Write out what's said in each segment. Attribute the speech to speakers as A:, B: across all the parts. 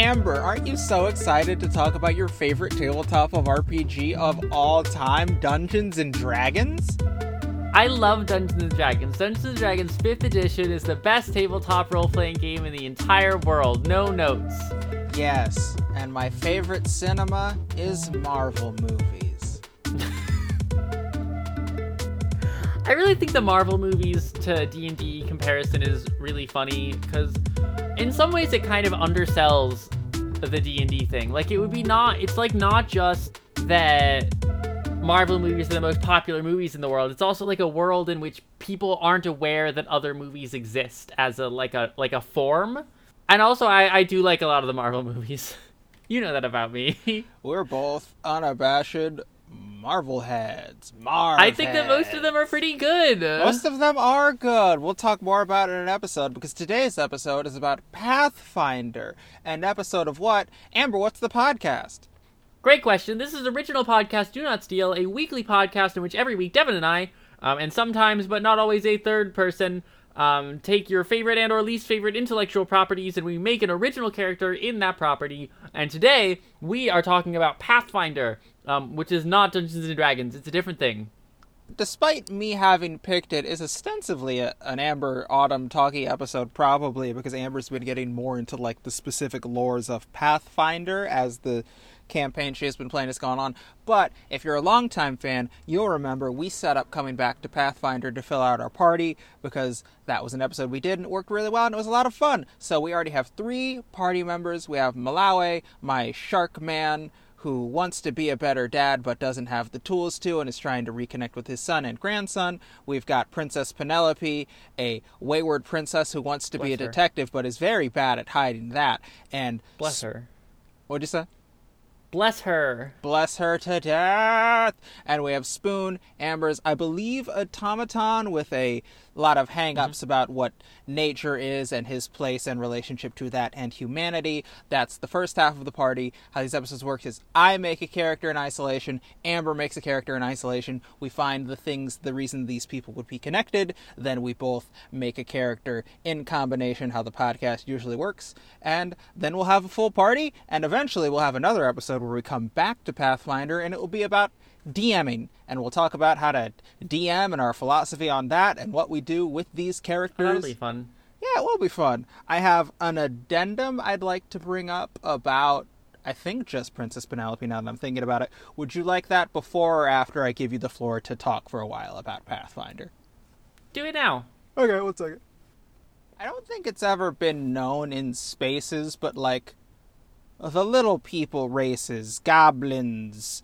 A: Amber, aren't you so excited to talk about your favorite tabletop of RPG of all time, Dungeons and Dragons?
B: I love Dungeons and Dragons. Dungeons and Dragons 5th edition is the best tabletop role playing game in the entire world. No notes.
A: Yes, and my favorite cinema is Marvel movies.
B: I really think the Marvel movies to D&D comparison is really funny cuz in some ways it kind of undersells the D&D thing. Like it would be not it's like not just that Marvel movies are the most popular movies in the world. It's also like a world in which people aren't aware that other movies exist as a like a like a form. And also I I do like a lot of the Marvel movies. you know that about me.
A: We're both unabashed Marvel heads. Marvel.
B: I think that most of them are pretty good.
A: Most of them are good. We'll talk more about it in an episode because today's episode is about Pathfinder. An episode of what? Amber, what's the podcast?
B: Great question. This is original podcast Do Not Steal, a weekly podcast in which every week Devin and I, um, and sometimes but not always a third person, um, take your favorite and or least favorite intellectual properties and we make an original character in that property. And today we are talking about Pathfinder, um, which is not Dungeons and Dragons. It's a different thing.
A: Despite me having picked it, is ostensibly a, an Amber Autumn talkie episode, probably because Amber's been getting more into like the specific lores of Pathfinder as the campaign she has been playing has gone on. But if you're a longtime fan, you'll remember we set up coming back to Pathfinder to fill out our party because that was an episode we did and it worked really well and it was a lot of fun. So we already have three party members. We have Malawi, my shark man, who wants to be a better dad but doesn't have the tools to and is trying to reconnect with his son and grandson. We've got Princess Penelope, a wayward princess who wants to
B: Bless
A: be a
B: her.
A: detective but is very bad at hiding that. And
B: Bless her.
A: What'd you say?
B: Bless her.
A: Bless her to death. And we have Spoon, Amber's, I believe, automaton with a lot of hang ups mm-hmm. about what nature is and his place and relationship to that and humanity. That's the first half of the party. How these episodes work is I make a character in isolation, Amber makes a character in isolation. We find the things, the reason these people would be connected. Then we both make a character in combination, how the podcast usually works. And then we'll have a full party, and eventually we'll have another episode where we come back to Pathfinder and it will be about DMing. And we'll talk about how to DM and our philosophy on that and what we do with these characters.
B: Oh, that'll be fun.
A: Yeah, it will be fun. I have an addendum I'd like to bring up about, I think, just Princess Penelope now that I'm thinking about it. Would you like that before or after I give you the floor to talk for a while about Pathfinder?
B: Do it now.
A: Okay, one second. I don't think it's ever been known in spaces, but like the little people races, goblins,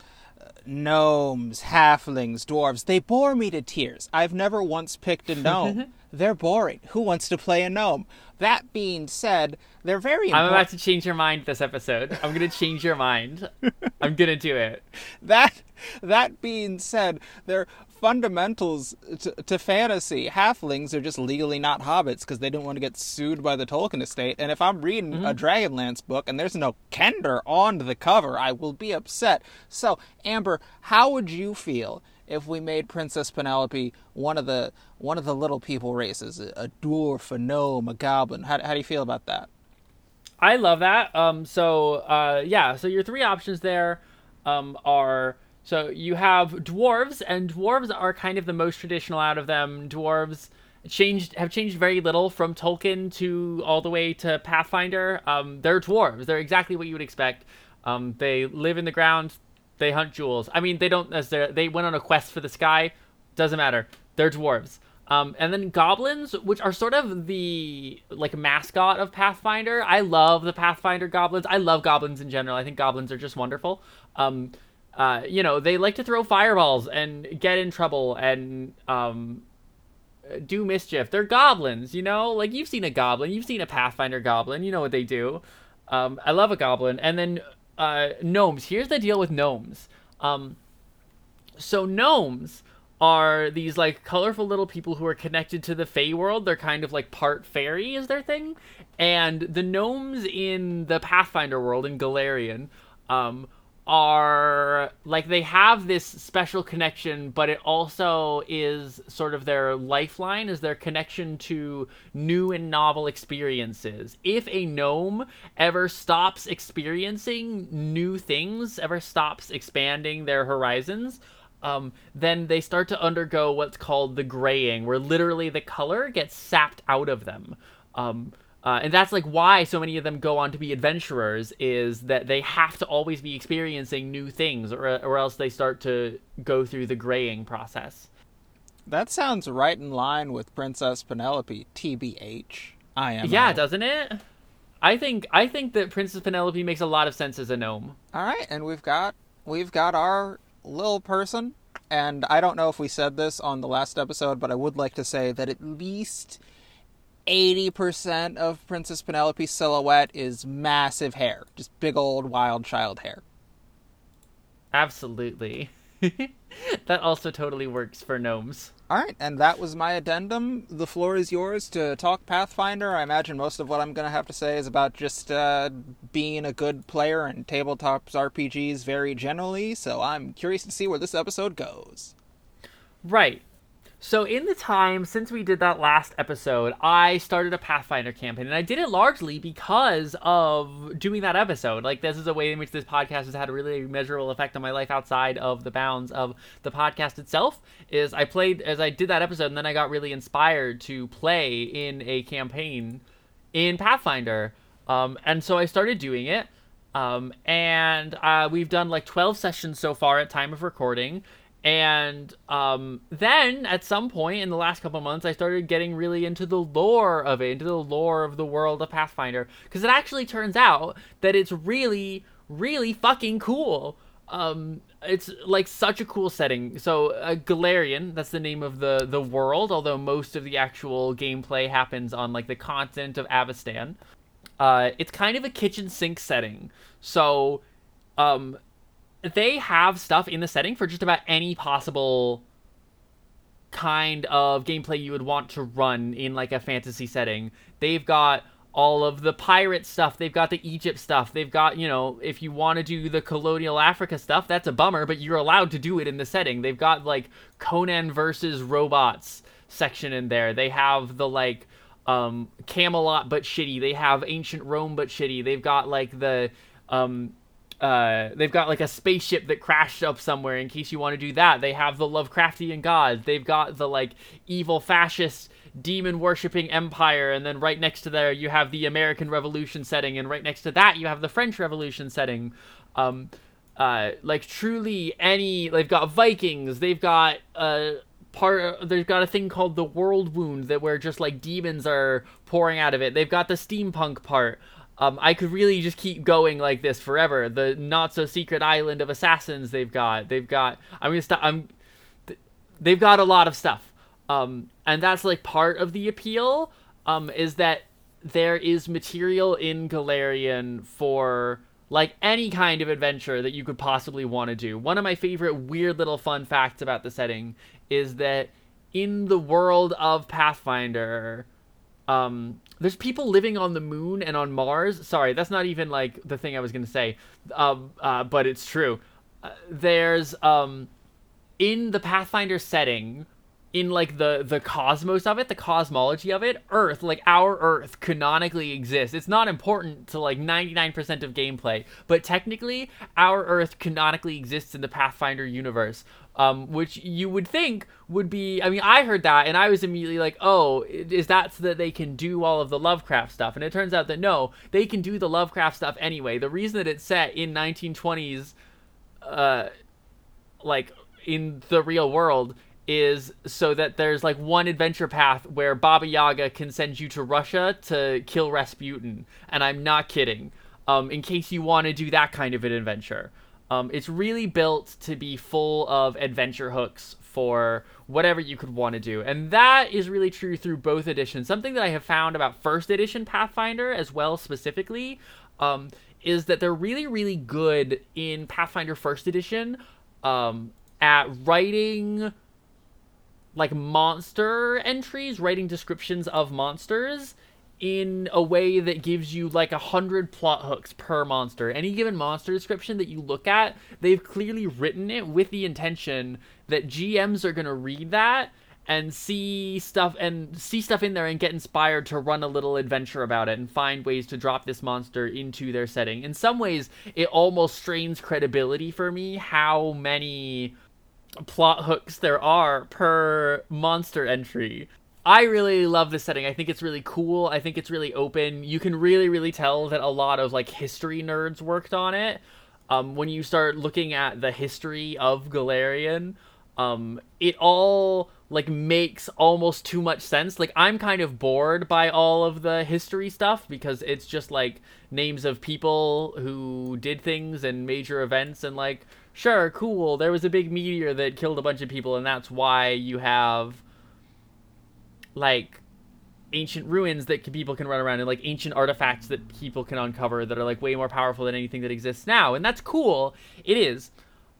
A: gnomes, halflings, dwarves, they bore me to tears. I've never once picked a gnome. they're boring. Who wants to play a gnome? That being said, they're very
B: I'm about to change your mind this episode. I'm gonna change your mind. I'm gonna do it.
A: that that being said, their fundamentals to, to fantasy halflings are just legally not hobbits because they don't want to get sued by the Tolkien estate. And if I'm reading a Dragonlance book and there's no Kender on the cover, I will be upset. So, Amber, how would you feel if we made Princess Penelope one of the one of the little people races, a, a dwarf, a gnome, a goblin? How, how do you feel about that?
B: I love that. Um, so uh, yeah, so your three options there um, are so you have dwarves, and dwarves are kind of the most traditional out of them. Dwarves changed have changed very little from Tolkien to all the way to Pathfinder. Um, they're dwarves. They're exactly what you would expect. Um, they live in the ground. They hunt jewels. I mean, they don't necessarily. They went on a quest for the sky. Doesn't matter. They're dwarves. Um, and then goblins, which are sort of the like mascot of Pathfinder. I love the Pathfinder goblins. I love goblins in general. I think goblins are just wonderful. Um, uh, you know, they like to throw fireballs and get in trouble and um, do mischief. They're goblins, you know. Like you've seen a goblin, you've seen a Pathfinder goblin. You know what they do. Um, I love a goblin. And then uh, gnomes. Here's the deal with gnomes. Um, so gnomes are these like colorful little people who are connected to the Fey world. They're kind of like part fairy is their thing, and the gnomes in the Pathfinder world in Golarion um, are like they have this special connection, but it also is sort of their lifeline, is their connection to new and novel experiences. If a gnome ever stops experiencing new things, ever stops expanding their horizons, um, then they start to undergo what's called the graying, where literally the color gets sapped out of them. Um, uh, and that's like why so many of them go on to be adventurers is that they have to always be experiencing new things or, or else they start to go through the graying process.
A: That sounds right in line with princess penelope tbh i am
B: yeah doesn't it? I think i think that princess penelope makes a lot of sense as a gnome.
A: All right and we've got we've got our little person and i don't know if we said this on the last episode but i would like to say that at least 80% of Princess Penelope's silhouette is massive hair, just big old wild child hair.
B: Absolutely. that also totally works for gnomes.
A: All right, and that was my addendum. The floor is yours to talk Pathfinder. I imagine most of what I'm going to have to say is about just uh, being a good player and tabletops RPGs very generally, so I'm curious to see where this episode goes.
B: Right. So, in the time since we did that last episode, I started a Pathfinder campaign, and I did it largely because of doing that episode. Like, this is a way in which this podcast has had a really measurable effect on my life outside of the bounds of the podcast itself. Is I played as I did that episode, and then I got really inspired to play in a campaign in Pathfinder, um, and so I started doing it. Um, and uh, we've done like 12 sessions so far at time of recording and um, then at some point in the last couple months, I started getting really into the lore of it, into the lore of the world of Pathfinder, because it actually turns out that it's really, really fucking cool. Um, it's like such a cool setting. So uh, Golarion, that's the name of the the world, although most of the actual gameplay happens on like the continent of Avistan. Uh, it's kind of a kitchen sink setting. So um, they have stuff in the setting for just about any possible kind of gameplay you would want to run in like a fantasy setting. They've got all of the pirate stuff, they've got the Egypt stuff, they've got, you know, if you want to do the colonial Africa stuff, that's a bummer, but you're allowed to do it in the setting. They've got like Conan versus robots section in there. They have the like um Camelot but shitty. They have ancient Rome but shitty. They've got like the um uh, they've got like a spaceship that crashed up somewhere in case you want to do that. They have the Lovecraftian gods. They've got the like evil fascist demon worshipping empire, and then right next to there you have the American Revolution setting, and right next to that you have the French Revolution setting. Um, uh, like truly any they've got Vikings. They've got uh part they've got a thing called the world wound that where just like demons are pouring out of it they've got the steampunk part um, I could really just keep going like this forever. The not so secret island of assassins they've got. They've got. I'm gonna stop. I'm. They've got a lot of stuff. Um, and that's like part of the appeal. Um, is that there is material in Golarion for like any kind of adventure that you could possibly want to do. One of my favorite weird little fun facts about the setting is that in the world of Pathfinder, um, there's people living on the moon and on Mars. Sorry, that's not even like the thing I was gonna say, um, uh, but it's true. Uh, there's um, in the Pathfinder setting, in like the the cosmos of it, the cosmology of it, Earth, like our Earth, canonically exists. It's not important to like 99% of gameplay, but technically, our Earth canonically exists in the Pathfinder universe um, which you would think would be. I mean, I heard that and I was immediately like, oh, is that so that they can do all of the Lovecraft stuff? And it turns out that no, they can do the Lovecraft stuff anyway. The reason that it's set in 1920s, uh, like in the real world, is so that there's like one adventure path where Baba Yaga can send you to Russia to kill Rasputin. And I'm not kidding. Um, in case you want to do that kind of an adventure. Um, it's really built to be full of adventure hooks for whatever you could want to do. And that is really true through both editions. Something that I have found about first edition Pathfinder as well, specifically, um, is that they're really, really good in Pathfinder first edition um, at writing like monster entries, writing descriptions of monsters in a way that gives you like a hundred plot hooks per monster. Any given monster description that you look at, they've clearly written it with the intention that GMs are gonna read that and see stuff and see stuff in there and get inspired to run a little adventure about it and find ways to drop this monster into their setting. In some ways, it almost strains credibility for me how many plot hooks there are per monster entry. I really love this setting. I think it's really cool. I think it's really open. You can really, really tell that a lot of like history nerds worked on it. Um, when you start looking at the history of Golarion, um, it all like makes almost too much sense. Like I'm kind of bored by all of the history stuff because it's just like names of people who did things and major events and like sure, cool, there was a big meteor that killed a bunch of people and that's why you have like ancient ruins that people can run around and like ancient artifacts that people can uncover that are like way more powerful than anything that exists now and that's cool. It is.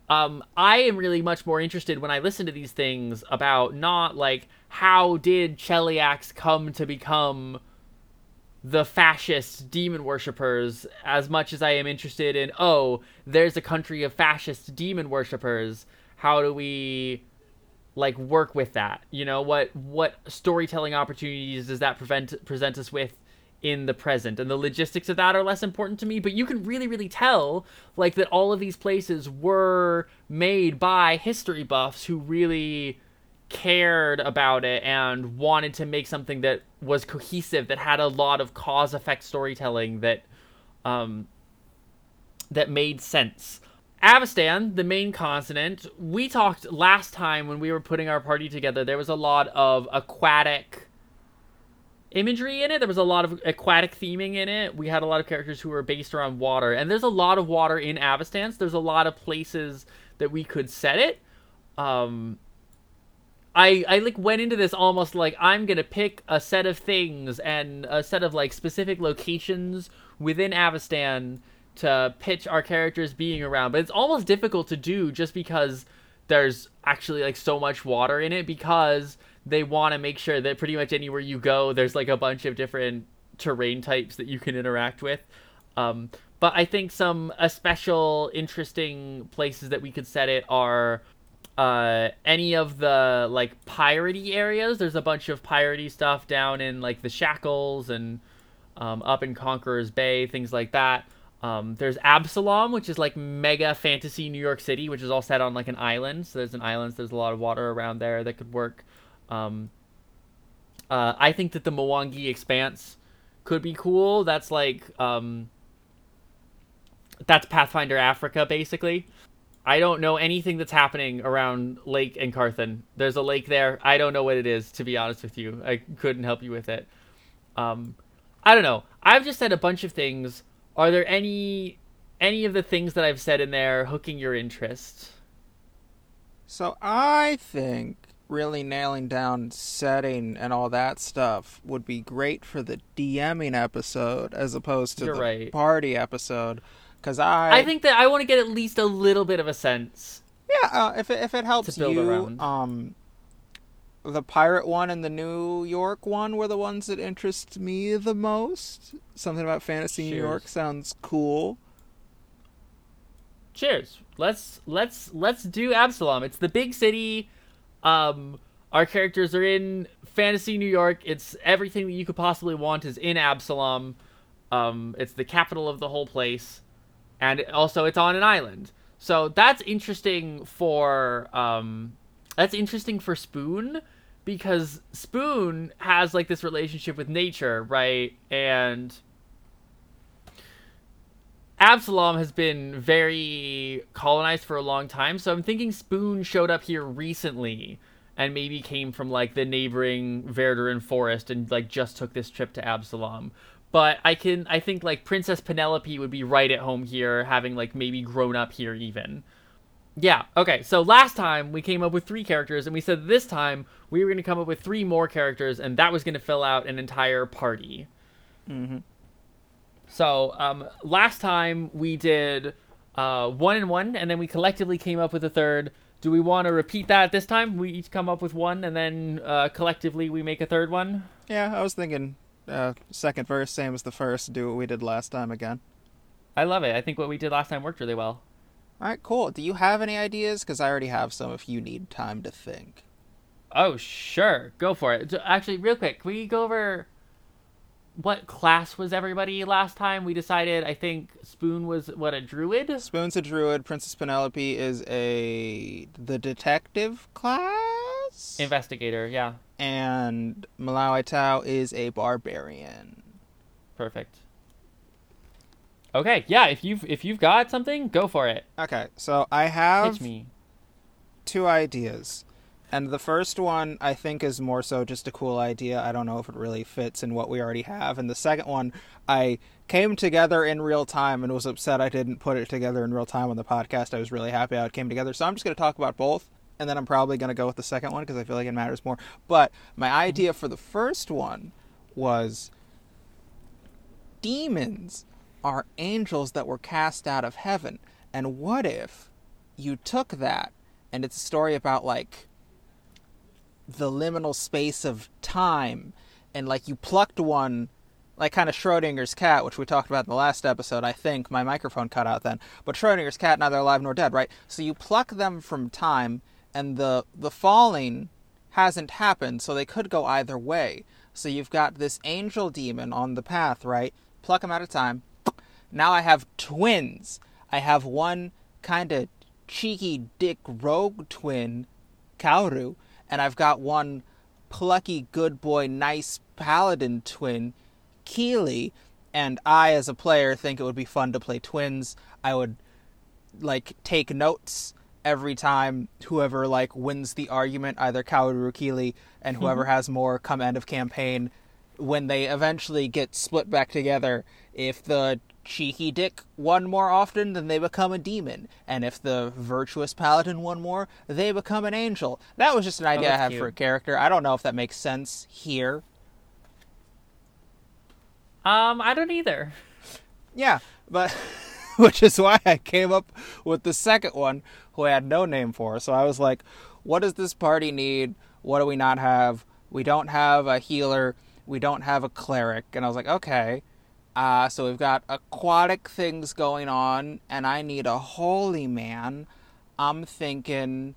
B: Um i am really much more interested when i listen to these things about not like how did cheliax come to become the fascist demon worshippers as much as i am interested in oh there's a country of fascist demon worshippers. How do we like work with that? You know what what storytelling opportunities does that prevent present us with in the present? And the logistics of that are less important to me but you can really really tell like that all of these places were made by history buffs who really cared about it and wanted to make something that was cohesive that had a lot of cause effect storytelling that um that made sense Avistan, the main continent, we talked last time when we were putting our party together, there was a lot of aquatic imagery in it. There was a lot of aquatic theming in it. We had a lot of characters who were based around water, and there's a lot of water in Avistan. So there's a lot of places that we could set it. Um, I I like went into this almost like I'm gonna pick a set of things and a set of like specific locations within Avistan to pitch our characters being around, but it's almost difficult to do just because there's actually like so much water in it because they want to make sure that pretty much anywhere you go there's like a bunch of different terrain types that you can interact with. Um, but I think some especial interesting places that we could set it are uh, any of the like piratey areas. There's a bunch of piratey stuff down in like the Shackles and um, up in Conqueror's Bay, things like that. Um, there's Absalom, which is like mega fantasy New York City, which is all set on like an island. So there's an island, so there's a lot of water around there that could work. Um, uh, I think that the Mwangi Expanse could be cool. That's like um, that's Pathfinder Africa, basically. I don't know anything that's happening around Lake Encarthen. There's a lake there. I don't know what it is, to be honest with you. I couldn't help you with it. Um, I don't know. I've just said a bunch of things are there any any of the things that I've said in there hooking your interest?
A: So I think really nailing down setting and all that stuff would be great for the DMing episode as opposed to
B: You're
A: the
B: right.
A: party episode. Because I,
B: I think that I want to get at least a little bit of a sense.
A: yeah, uh, if it, if it helps
B: To build
A: you,
B: around.
A: um, the pirate one and the New York one were the ones that interest me the most. Something about fantasy New York sounds cool.
B: Cheers. Let's let's let's do Absalom. It's the big city. Um our characters are in fantasy New York. It's everything that you could possibly want is in Absalom. Um it's the capital of the whole place. And also it's on an island. So that's interesting for um that's interesting for Spoon because Spoon has like this relationship with nature, right? And Absalom has been very colonized for a long time, so I'm thinking Spoon showed up here recently and maybe came from like the neighboring Verduran forest and like just took this trip to Absalom. But I can I think like Princess Penelope would be right at home here, having like maybe grown up here even. Yeah, okay. So last time we came up with three characters, and we said this time we were going to come up with three more characters, and that was going to fill out an entire party.
A: Mm-hmm.
B: So um, last time we did uh, one and one, and then we collectively came up with a third. Do we want to repeat that this time? We each come up with one, and then uh, collectively we make a third one.
A: Yeah, I was thinking Uh, second verse, same as the first. Do what we did last time again.
B: I love it. I think what we did last time worked really well.
A: All right, cool. Do you have any ideas? Because I already have some. If you need time to think.
B: Oh, sure. Go for it. Actually, real quick, can we go over what class was everybody last time? We decided, I think Spoon was, what, a druid?
A: Spoon's a druid. Princess Penelope is a. the detective class?
B: Investigator, yeah.
A: And Malawi Tao is a barbarian.
B: Perfect. Okay, yeah, if you've if you've got something, go for it.
A: Okay, so I have two ideas. And the first one I think is more so just a cool idea. I don't know if it really fits in what we already have. And the second one I came together in real time and was upset I didn't put it together in real time on the podcast. I was really happy how it came together. So I'm just going to talk about both and then I'm probably going to go with the second one because I feel like it matters more. But my idea for the first one was demons are angels that were cast out of heaven. And what if you took that and it's a story about like the liminal space of time and like you plucked one like kind of Schrodinger's cat, which we talked about in the last episode, I think. My microphone cut out then. But Schrodinger's cat, neither alive nor dead, right? So you pluck them from time and the the falling hasn't happened, so they could go either way. So you've got this angel demon on the path, right? Pluck them out of time. Now I have twins. I have one kind of cheeky dick rogue twin, Kaoru, and I've got one plucky good boy nice paladin twin, Keeley. And I, as a player, think it would be fun to play twins. I would like take notes every time whoever like wins the argument, either Kaoru or Keeley, and whoever has more come end of campaign, when they eventually get split back together, if the cheeky dick one more often, then they become a demon. And if the virtuous paladin one more, they become an angel. That was just an idea I have
B: cute.
A: for a character. I don't know if that makes sense here.
B: Um, I don't either.
A: Yeah, but which is why I came up with the second one, who I had no name for. So I was like, what does this party need? What do we not have? We don't have a healer. We don't have a cleric. And I was like, okay. Uh, so we've got aquatic things going on, and I need a holy man. I'm thinking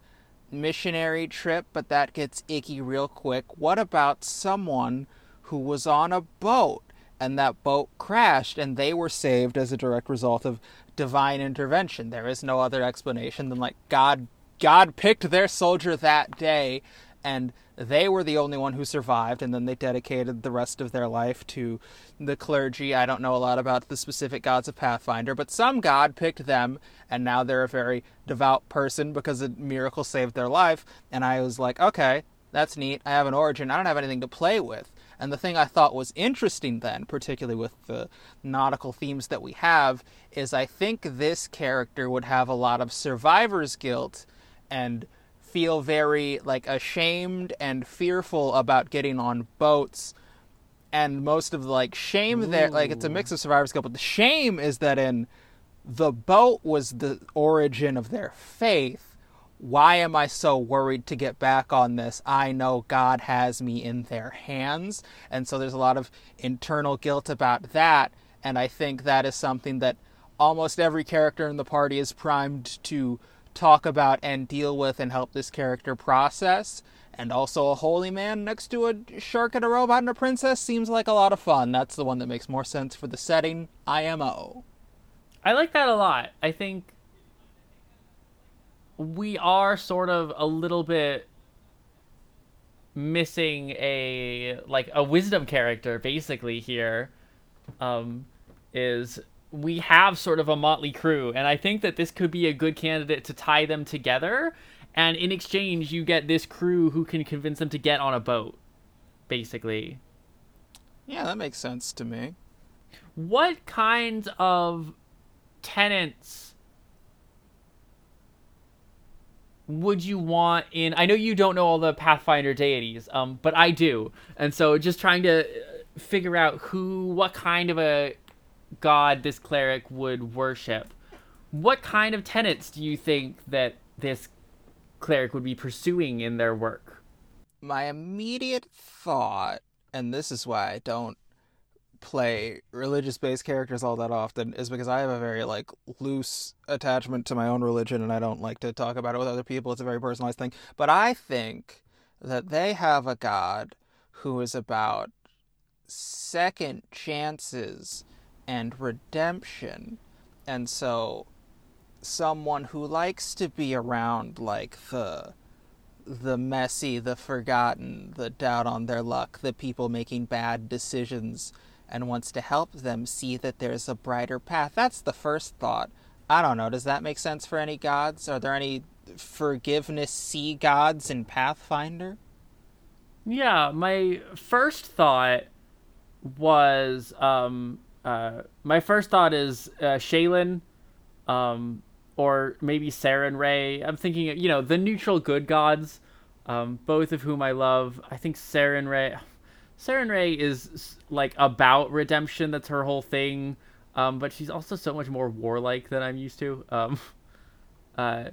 A: missionary trip, but that gets icky real quick. What about someone who was on a boat and that boat crashed and they were saved as a direct result of divine intervention? There is no other explanation than like God God picked their soldier that day and they were the only one who survived and then they dedicated the rest of their life to the clergy. I don't know a lot about the specific gods of Pathfinder, but some god picked them and now they're a very devout person because a miracle saved their life and I was like, "Okay, that's neat. I have an origin. I don't have anything to play with." And the thing I thought was interesting then, particularly with the nautical themes that we have, is I think this character would have a lot of survivor's guilt and feel very like ashamed and fearful about getting on boats. And most of the like shame there like it's a mix of survivor's guilt but the shame is that in the boat was the origin of their faith. Why am i so worried to get back on this? I know god has me in their hands. And so there's a lot of internal guilt about that. And i think that is something that almost every character in the party is primed to talk about and deal with and help this character process. And also a holy man next to a shark and a robot and a princess seems like a lot of fun. That's the one that makes more sense for the setting. IMO.
B: I like that a lot. I think we are sort of a little bit missing a like a wisdom character basically here um is we have sort of a motley crew and i think that this could be a good candidate to tie them together and in exchange you get this crew who can convince them to get on a boat basically
A: Yeah, that makes sense to me.
B: what kinds of tenants would you want in i know you don't know all the pathfinder deities um but i do and so just trying to uh, figure out who what kind of a god this cleric would worship what kind of tenets do you think that this cleric would be pursuing in their work
A: My immediate thought, and this is why I don't play religious based characters all that often is because I have a very like loose attachment to my own religion and I don't like to talk about it with other people. It's a very personalized thing. But I think that they have a god who is about second chances and redemption. And so someone who likes to be around like the the messy, the forgotten, the doubt on their luck, the people making bad decisions and wants to help them see that there's a brighter path. That's the first thought. I don't know. Does that make sense for any gods? Are there any forgiveness sea gods in Pathfinder?
B: Yeah, my first thought was um uh my first thought is uh Shelyn um or maybe Sarenrae. I'm thinking you know, the neutral good gods um both of whom I love. I think Sarenrae Sarenrae is like about redemption. That's her whole thing. Um, but she's also so much more warlike than I'm used to. Um, uh,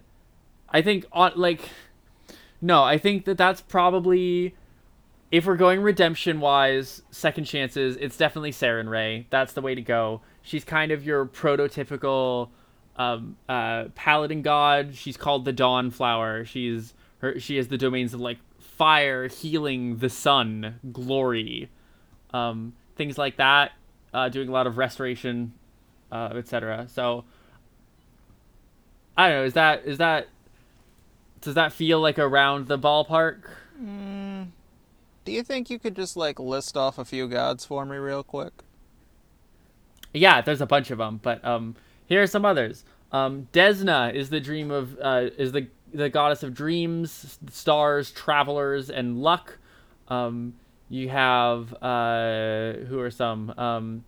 B: I think on like, no, I think that that's probably if we're going redemption wise, second chances. It's definitely Sarenrae. That's the way to go. She's kind of your prototypical um, uh, paladin god. She's called the Dawn Flower. She's her. She has the domains of like fire, healing, the sun, glory, um, things like that. Uh, doing a lot of restoration, uh, etc. So I don't know. Is that is that does that feel like around the ballpark?
A: Mm, do you think you could just like list off a few gods for me real quick?
B: Yeah, there's a bunch of them, but um, here are some others. Um, Desna is the dream of uh, is the the goddess of dreams, stars, travelers, and luck. Um, you have uh, who are some? Um,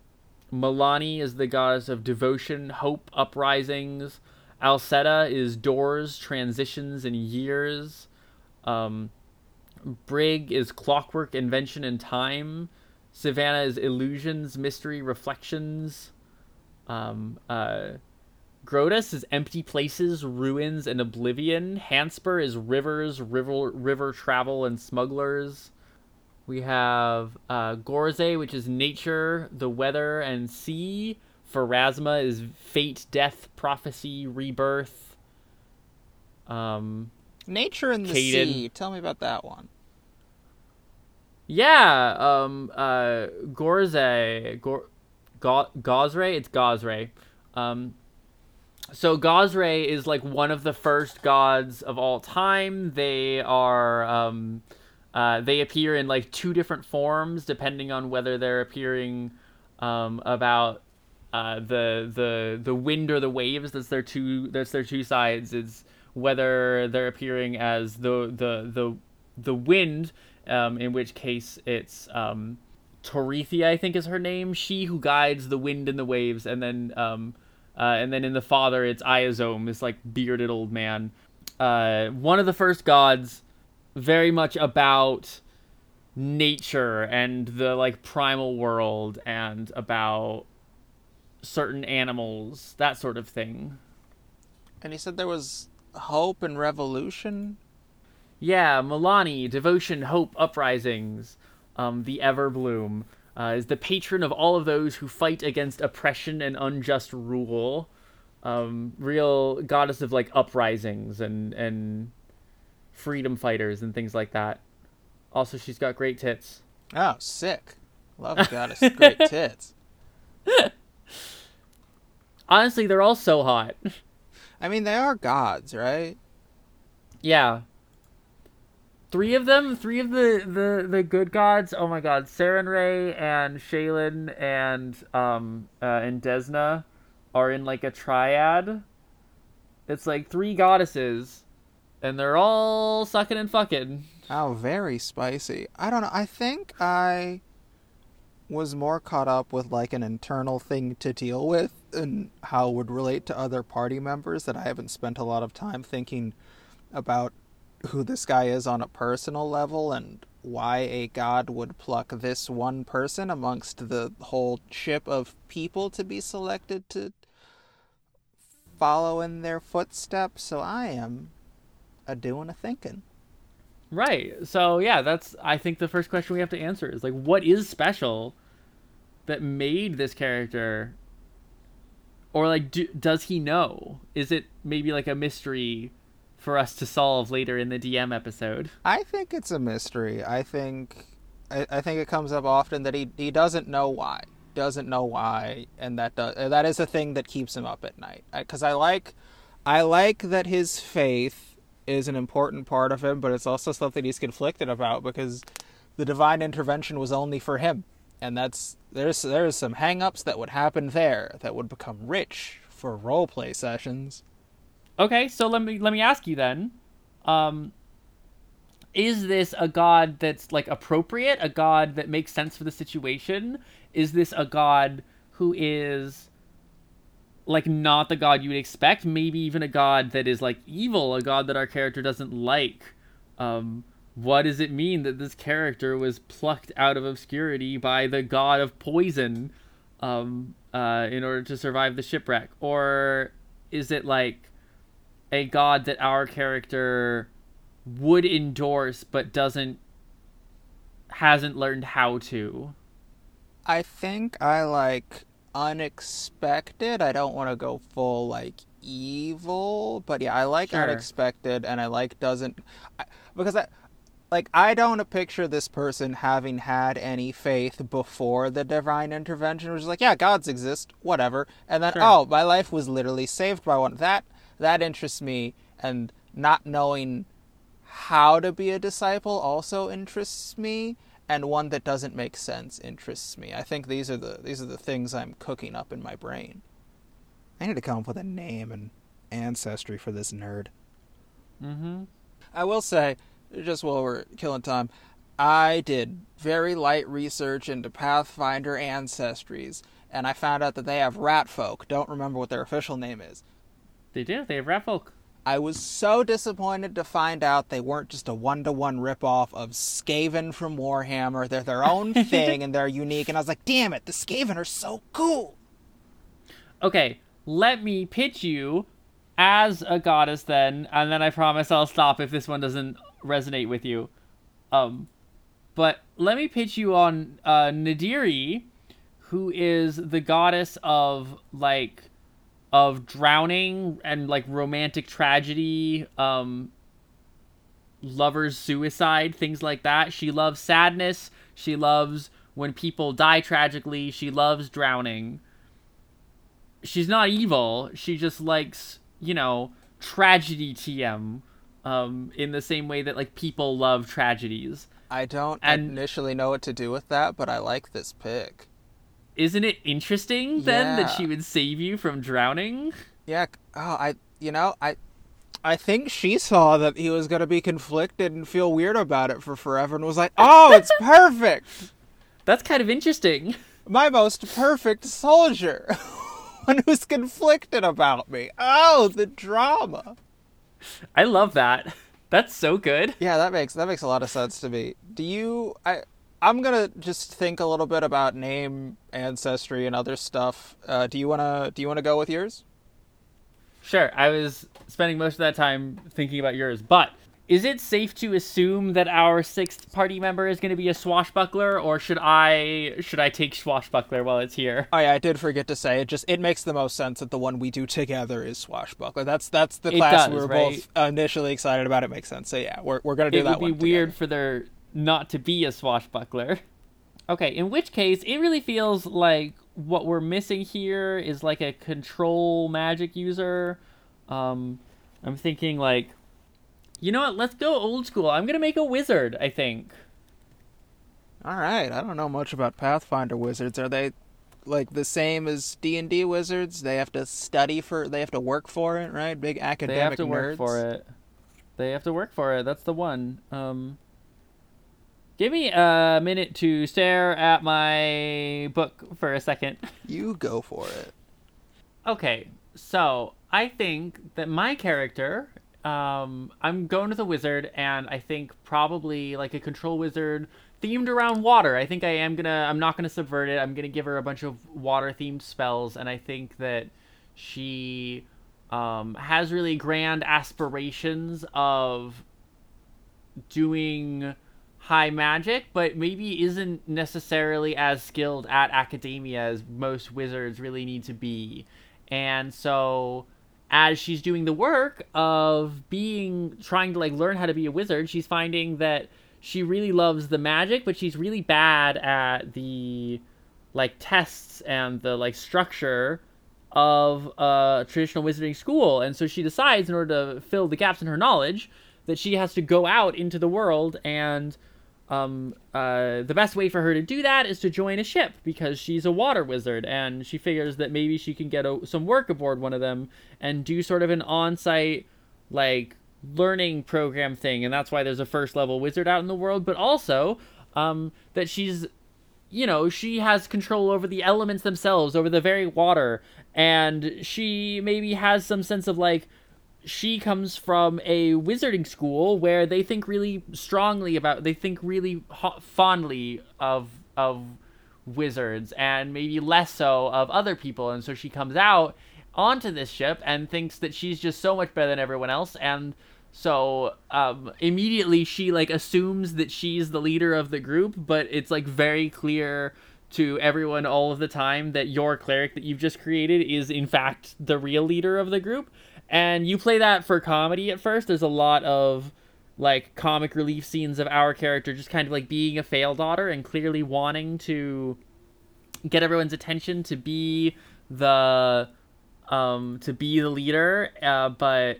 B: Milani is the goddess of devotion, hope, uprisings. Alseta is doors, transitions, and years. Um, Brigh is clockwork, invention, and time. Sivanah is illusions, mystery, reflections. Um, uh, Grotus is empty places, ruins, and oblivion. Hanspur is rivers, river, river travel, and smugglers. We have uh, Gorze, which is nature, the weather, and sea. Pharasma is fate, death, prophecy, rebirth. Um,
A: nature and the Caden. sea. Tell me about that one.
B: Yeah, um, uh, Gorze, Gor, Go- Gozreh, it's Gozreh. Um, so Gozreh is like one of the first gods of all time. They are um, uh, they appear in like two different forms depending on whether they're appearing um, about uh, the the the wind or the waves. That's their two that's their two sides. Is whether they're appearing as the the the the wind, um, in which case it's um, Torithia, I think is her name. She who guides the wind and the waves, and then um, uh, and then in the father, it's Iazome, this like bearded old man. Uh, one of the first gods, very much about nature and the like primal world and about certain animals, that sort of thing.
A: And he said there was hope and revolution.
B: Yeah, Milani, devotion, hope, uprisings, um, the Everbloom uh, is the patron of all of those who fight against oppression and unjust rule. Um, real goddess of like uprisings and and freedom fighters and things like that. Also, she's got great tits.
A: Oh, sick! Love a goddess, great tits.
B: Honestly, they're all so hot.
A: I mean, they are gods, right?
B: Yeah, three of them, three of the the the good gods. Oh my god, Sarenrae and Shelyn and um uh, and Desna are in like a triad. It's like three goddesses, and they're all sucking and fucking.
A: Oh, very spicy. I don't know. I think I was more caught up with like an internal thing to deal with and how it would relate to other party members that I haven't spent a lot of time thinking about who this guy is on a personal level and why a god would pluck this one person amongst the whole ship of people to be selected to follow in their footsteps. So I am a doing a thinking.
B: Right. So yeah, that's I think the first question we have to answer is like what is special that made this character or like do, does he know is it maybe like a mystery for us to solve later in the dm episode
A: I think it's a mystery. I think I, I think it comes up often that he, he doesn't know why. Doesn't know why and that does, that is a thing that keeps him up at night. Cuz I like I like that his faith is an important part of him, but it's also something he's conflicted about because the divine intervention was only for him. And that's there's there's some hang-ups that would happen there that would become rich for role play sessions.
B: okay so let me let me ask you then um is this a god that's like appropriate a god that makes sense for the situation is this a god who is like not the god you would expect. Maybe even a god that is like evil a god that our character doesn't like. Um what does it mean that this character was plucked out of obscurity by the god of poison um uh in order to survive the shipwreck? Or is it like a god that our character would endorse but doesn't hasn't learned how to?
A: I think I like unexpected. I don't want to go full like evil, but yeah, I like
B: Sure.
A: unexpected, and I like doesn't I, because I like I don't picture this person having had any faith before the divine intervention. Which is like, yeah, gods exist, whatever, and then
B: Sure.
A: oh, my life was literally saved by one. That that interests me, and not knowing how to be a disciple also interests me and one that doesn't make sense interests me. I think these are the these are the things I'm cooking up in my brain. I need to come up with a name and ancestry for this nerd.
B: mm-hmm
A: I will say, just while we're killing time, I did very light research into Pathfinder ancestries, and I found out that they have rat folk. Don't remember what their official name is.
B: they do they have rat folk
A: I was so disappointed to find out they weren't just a one to one ripoff of Skaven from Warhammer. They're their own thing and they're unique. And I was like, damn it, the Skaven are so cool.
B: okay let me pitch you as a goddess then and then i promise i'll stop if this one doesn't resonate with you um but let me pitch you on uh Naderi who is the goddess of like of drowning and like romantic tragedy um lovers suicide things like that she loves sadness she loves when people die tragically she loves drowning she's not evil. She just likes, you know, tragedy TM um in the same way that like people love tragedies.
A: I don't
B: And-
A: initially know what to do with that, but I like this pick.
B: Isn't it interesting then that she would save you from drowning?
A: Yeah, oh, I, you know, I, I think she saw that he was going to be conflicted and feel weird about it for forever and was like, oh, it's perfect.
B: That's kind of interesting.
A: my most perfect soldier. One who's conflicted about me. Oh, the drama.
B: I love that. That's so good.
A: Yeah, that makes that makes a lot of sense to me. Do you I I'm gonna just think a little bit about name, ancestry, and other stuff. Uh, do you wanna do you wanna go with yours?
B: Sure, I was spending most of that time thinking about yours, but is it safe to assume that our sixth party member is going to be a swashbuckler, or should I should I take swashbuckler while it's here?
A: Oh yeah, I did forget to say it. Just it makes the most sense that the one we do together is Swashbuckler. That's that's the
B: It
A: class we
B: does,
A: were
B: right?
A: both initially excited about. It makes sense. So yeah, we're we're gonna do
B: it
A: that It
B: would be
A: one.
B: weird
A: together.
B: for there not to be a swashbuckler. Okay, in which case, it really feels like what we're missing here is like a control magic user. Um, I'm thinking like, you know what? Let's go old school. I'm gonna make a wizard. I think.
A: All right, I don't know much about Pathfinder wizards. Are they like the same as D and D wizards? They have to study for, they have to work for it, right? Big academic
B: They have to
A: nerds.
B: work for it. They have to work for it. That's the one. Um, give me a minute to stare at my book for a second.
A: You go for it.
B: Okay, so I think that my character, um, I'm going with a wizard, and I think probably like a control wizard themed around water. I think I am gonna, I'm not gonna subvert it. I'm gonna give her a bunch of water themed spells, and I think that she um, has really grand aspirations of doing high magic, but maybe isn't necessarily as skilled at academia as most wizards really need to be. And so as she's doing the work of being trying to like learn how to be a wizard, she's finding that she really loves the magic, but she's really bad at the like tests and the like structure of a traditional wizarding school. And so she decides in order to fill the gaps in her knowledge that she has to go out into the world and um, uh, the best way for her to do that is to join a ship because she's a water wizard and she figures that maybe she can get a, some work aboard one of them and do sort of an on-site like learning program thing. And that's why there's a first level wizard out in the world but also um, that she's you know she has control over the elements themselves over the very water. And she maybe has some sense of like she comes from a wizarding school where they think really strongly about they think really ho- fondly of of wizards and maybe less so of other people. And so she comes out onto this ship and thinks that she's just so much better than everyone else. And so um, immediately she like assumes that she's the leader of the group but it's like very clear to everyone all of the time that your cleric that you've just created is in fact the real leader of the group and you play that for comedy at first. There's a lot of like comic relief scenes of our character just kind of like being a fail daughter and clearly wanting to get everyone's attention to be the um to be the leader uh, but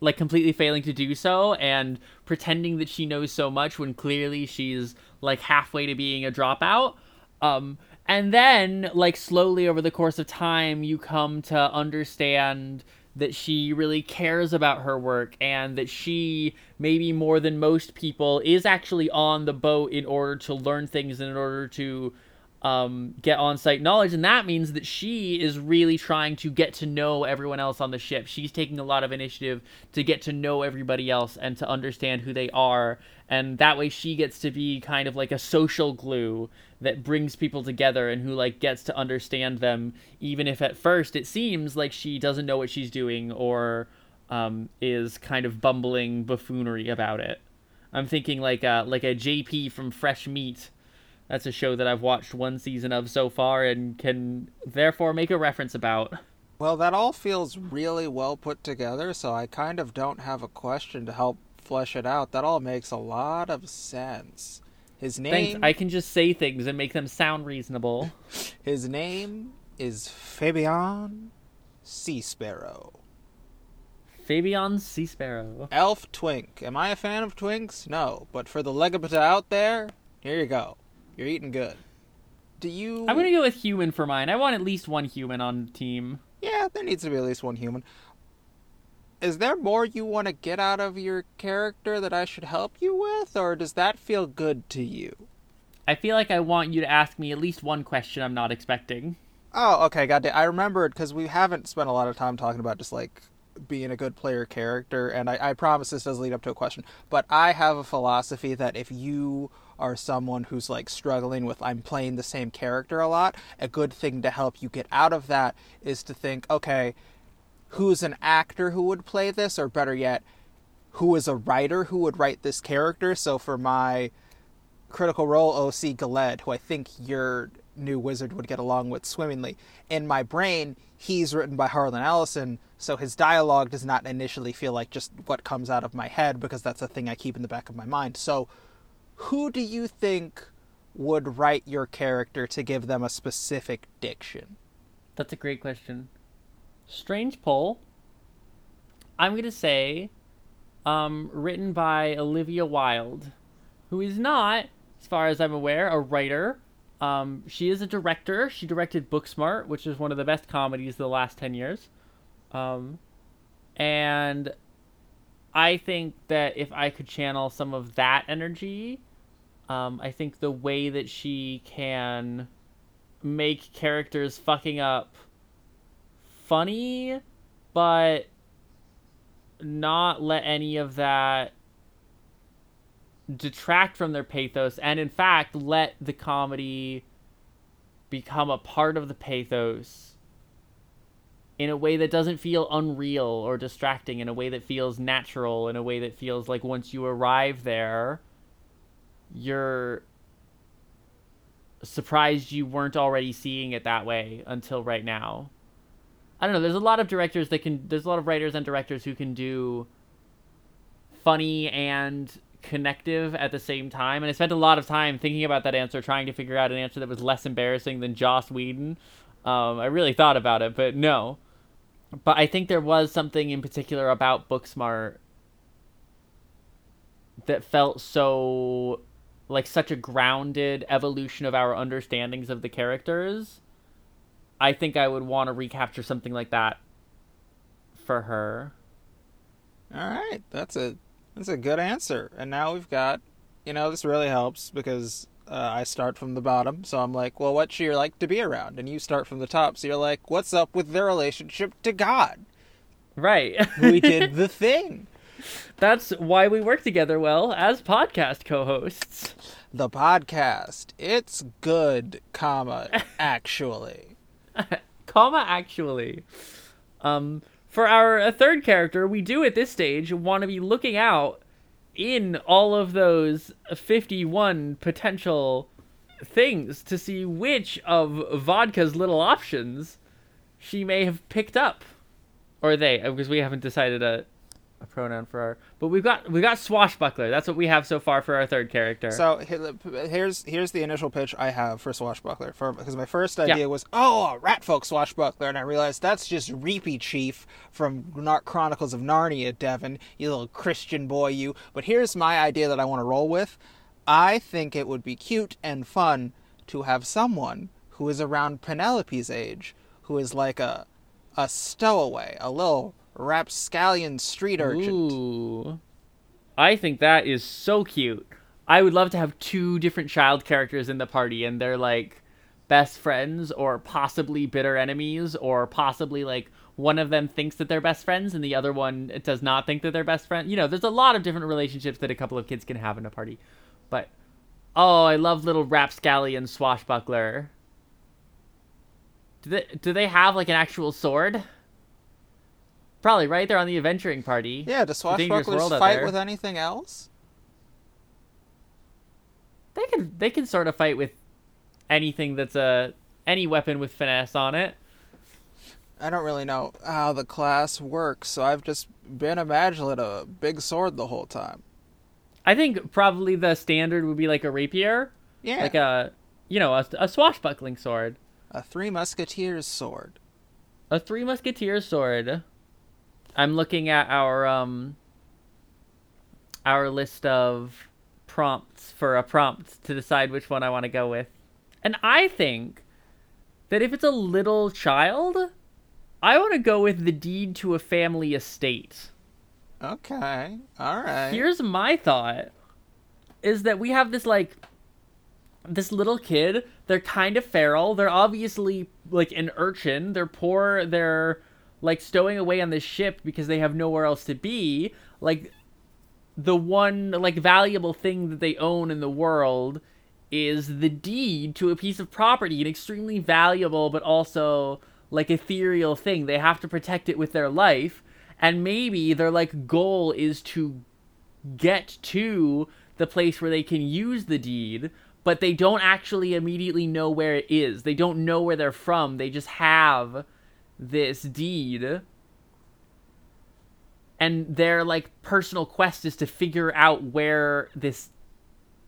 B: like completely failing to do so and pretending that she knows so much when clearly she's like halfway to being a dropout um and then like slowly over the course of time you come to understand that she really cares about her work and that she maybe more than most people is actually on the boat in order to learn things in order to um, get on site knowledge, and that means that she is really trying to get to know everyone else on the ship. She's taking a lot of initiative to get to know everybody else and to understand who they are, and that way she gets to be kind of like a social glue that brings people together and who like gets to understand them, even if at first it seems like she doesn't know what she's doing or um, is kind of bumbling buffoonery about it. I'm thinking like a, like a JP from Fresh Meat that's a show that I've watched one season of so far and can therefore make a reference about.
A: Well, that all feels really well put together, so I kind of don't have a question to help flesh it out. That all makes a lot of sense. His name.
B: Thanks. I can just say things and make them sound reasonable.
A: His name is Fabian Seasparrow.
B: Fabian Seasparrow.
A: Elf Twink. Am I a fan of twinks? No, but for the Legabata out there, here you go. You're eating good. Do you?
B: I'm gonna go with human for mine. I want at least one human on the team.
A: Yeah, there needs to be at least one human. Is there more you want to get out of your character that I should help you with, or does that feel good to you?
B: I feel like I want you to ask me at least one question I'm not expecting.
A: Oh, okay, got it. I remembered because we haven't spent a lot of time talking about just like being a good player character, and I, I promise this does lead up to a question. But I have a philosophy that if you are someone who's like struggling with I'm playing the same character a lot, a good thing to help you get out of that is to think, okay, who's an actor who would play this, or better yet, who is a writer who would write this character? So for my critical role, OC Galed, who I think your new wizard would get along with swimmingly, in my brain, he's written by Harlan Ellison, so his dialogue does not initially feel like just what comes out of my head because that's a thing I keep in the back of my mind. So who do you think would write your character to give them a specific diction?
B: That's a great question. Strange poll. I'm going to say um, written by Olivia Wilde, who is not, as far as I'm aware, a writer. Um, she is a director. She directed Booksmart, which is one of the best comedies of the last 10 years. Um, and I think that if I could channel some of that energy um, I think the way that she can make characters fucking up funny, but not let any of that detract from their pathos, and in fact, let the comedy become a part of the pathos in a way that doesn't feel unreal or distracting, in a way that feels natural, in a way that feels like once you arrive there you're surprised you weren't already seeing it that way until right now. I don't know. There's a lot of directors that can. There's a lot of writers and directors who can do funny and connective at the same time. And I spent a lot of time thinking about that answer, trying to figure out an answer that was less embarrassing than Joss Whedon. Um, I really thought about it, but no. But I think there was something in particular about Booksmart that felt so like such a grounded evolution of our understandings of the characters. I think I would want to recapture something like that for her.
A: All right, that's a that's a good answer. And now we've got, you know, this really helps because uh, I start from the bottom, so I'm like, well, what's she like to be around? And you start from the top, so you're like, what's up with their relationship to God?
B: Right.
A: we did the thing.
B: That's why we work together well as podcast co-hosts.
A: The podcast. It's good, comma, actually.
B: comma actually. Um for our uh, third character, we do at this stage want to be looking out in all of those 51 potential things to see which of vodka's little options she may have picked up or they uh, because we haven't decided a a pronoun for our. But we've got we got swashbuckler. That's what we have so far for our third character.
A: So here's here's the initial pitch I have for swashbuckler. For because my first idea yeah. was oh a rat folk swashbuckler, and I realized that's just Reepicheep from Chronicles of Narnia, Devin, you little Christian boy, you. But here's my idea that I want to roll with. I think it would be cute and fun to have someone who is around Penelope's age, who is like a a stowaway, a little rapscallion street urchin.
B: Ooh. I think that is so cute. I would love to have two different child characters in the party and they're like best friends or possibly bitter enemies or possibly like one of them thinks that they're best friends and the other one does not think that they're best friends. You know, there's a lot of different relationships that a couple of kids can have in a party. But oh, I love little rapscallion swashbuckler. Do they do they have like an actual sword? Probably right. They're on the adventuring party.
A: Yeah. Does swashbucklers fight with anything else?
B: They can. They can sort of fight with anything that's a any weapon with finesse on it.
A: I don't really know how the class works, so I've just been imagining a big sword the whole time.
B: I think probably the standard would be like a rapier.
A: Yeah.
B: Like a, you know, a, a swashbuckling sword.
A: A Three Musketeers sword.
B: A Three Musketeers sword. I'm looking at our um our list of prompts for a prompt to decide which one I want to go with. And I think that if it's a little child, I want to go with the deed to a family estate.
A: Okay. All right.
B: Here's my thought is that we have this like this little kid, they're kind of feral. They're obviously like an urchin. They're poor, they're like stowing away on this ship because they have nowhere else to be like the one like valuable thing that they own in the world is the deed to a piece of property an extremely valuable but also like ethereal thing. They have to protect it with their life and maybe their like goal is to get to the place where they can use the deed but they don't actually immediately know where it is. They don't know where they're from. They just have this deed and their like personal quest is to figure out where this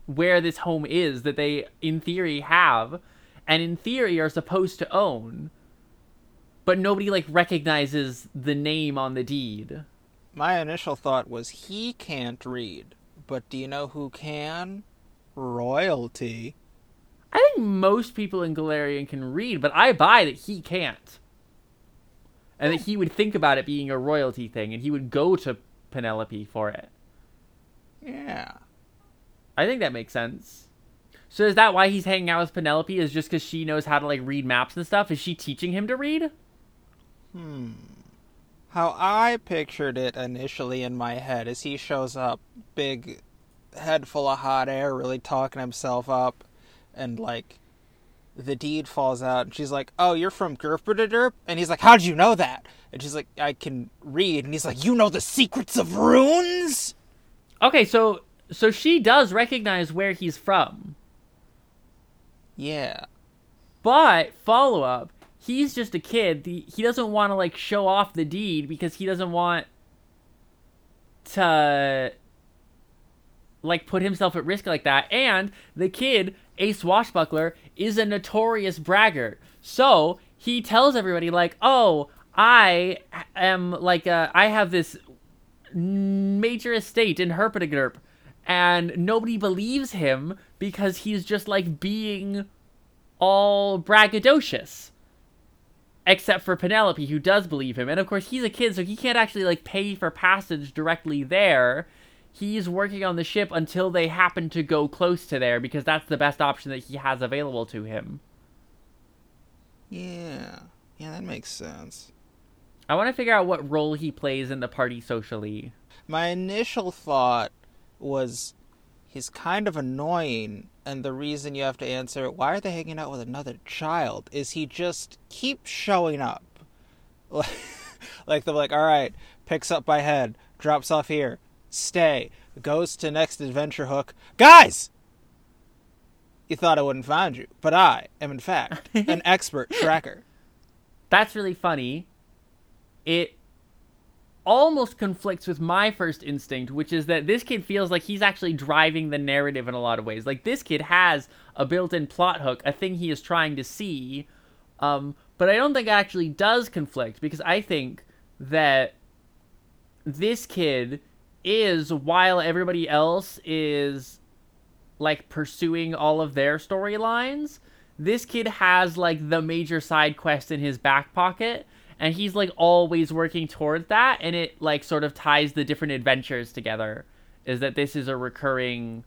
B: where this home is that they in theory have and in theory are supposed to own but nobody like recognizes the name on the deed.
A: My initial thought was he can't read but do you know who can? Royalty.
B: I think most people in Golarion can read but i buy that he can't and that he would think about it being a royalty thing, and he would go to Penelope for it.
A: Yeah,
B: I think that makes sense. So is that why he's hanging out with Penelope? Is just because she knows how to like read maps and stuff? Is she teaching him to read?
A: Hmm. How I pictured it initially in my head is he shows up, big head full of hot air, really talking himself up, and like the deed falls out, and she's like, "Oh, you're from Gerperderp," and he's like, "How'd you know that?" And she's like, "I can read," and he's like, "You know the secrets of runes."
B: Okay, so so she does recognize where he's from.
A: Yeah.
B: But follow up, he's just a kid. The, he doesn't want to like show off the deed because he doesn't want to like put himself at risk like that. And the kid, a swashbuckler, is a notorious braggart. So he tells everybody like, "Oh, I am like uh, I have this major estate in Herpetigerp." And nobody believes him because he's just like being all braggadocious except for Penelope, who does believe him. And of course, he's a kid, so he can't actually like pay for passage directly there. He's working on the ship until they happen to go close to there because that's the best option that he has available to him.
A: Yeah. Yeah, that makes sense.
B: I want to figure out what role he plays in the party socially.
A: My initial thought was he's kind of annoying and the reason you have to answer why are they hanging out with another child is he just keeps showing up like they're like all right picks up my head drops off here stay goes to next adventure hook guys you thought i wouldn't find you but i am in fact an expert tracker
B: that's really funny it almost conflicts with my first instinct, which is that this kid feels like he's actually driving the narrative in a lot of ways. Like this kid has a built-in plot hook, a thing he is trying to see. Um, but I don't think it actually does conflict because I think that this kid is while everybody else is like pursuing all of their storylines, this kid has like the major side quest in his back pocket and he's like always working towards that and it like sort of ties the different adventures together is that this is a recurring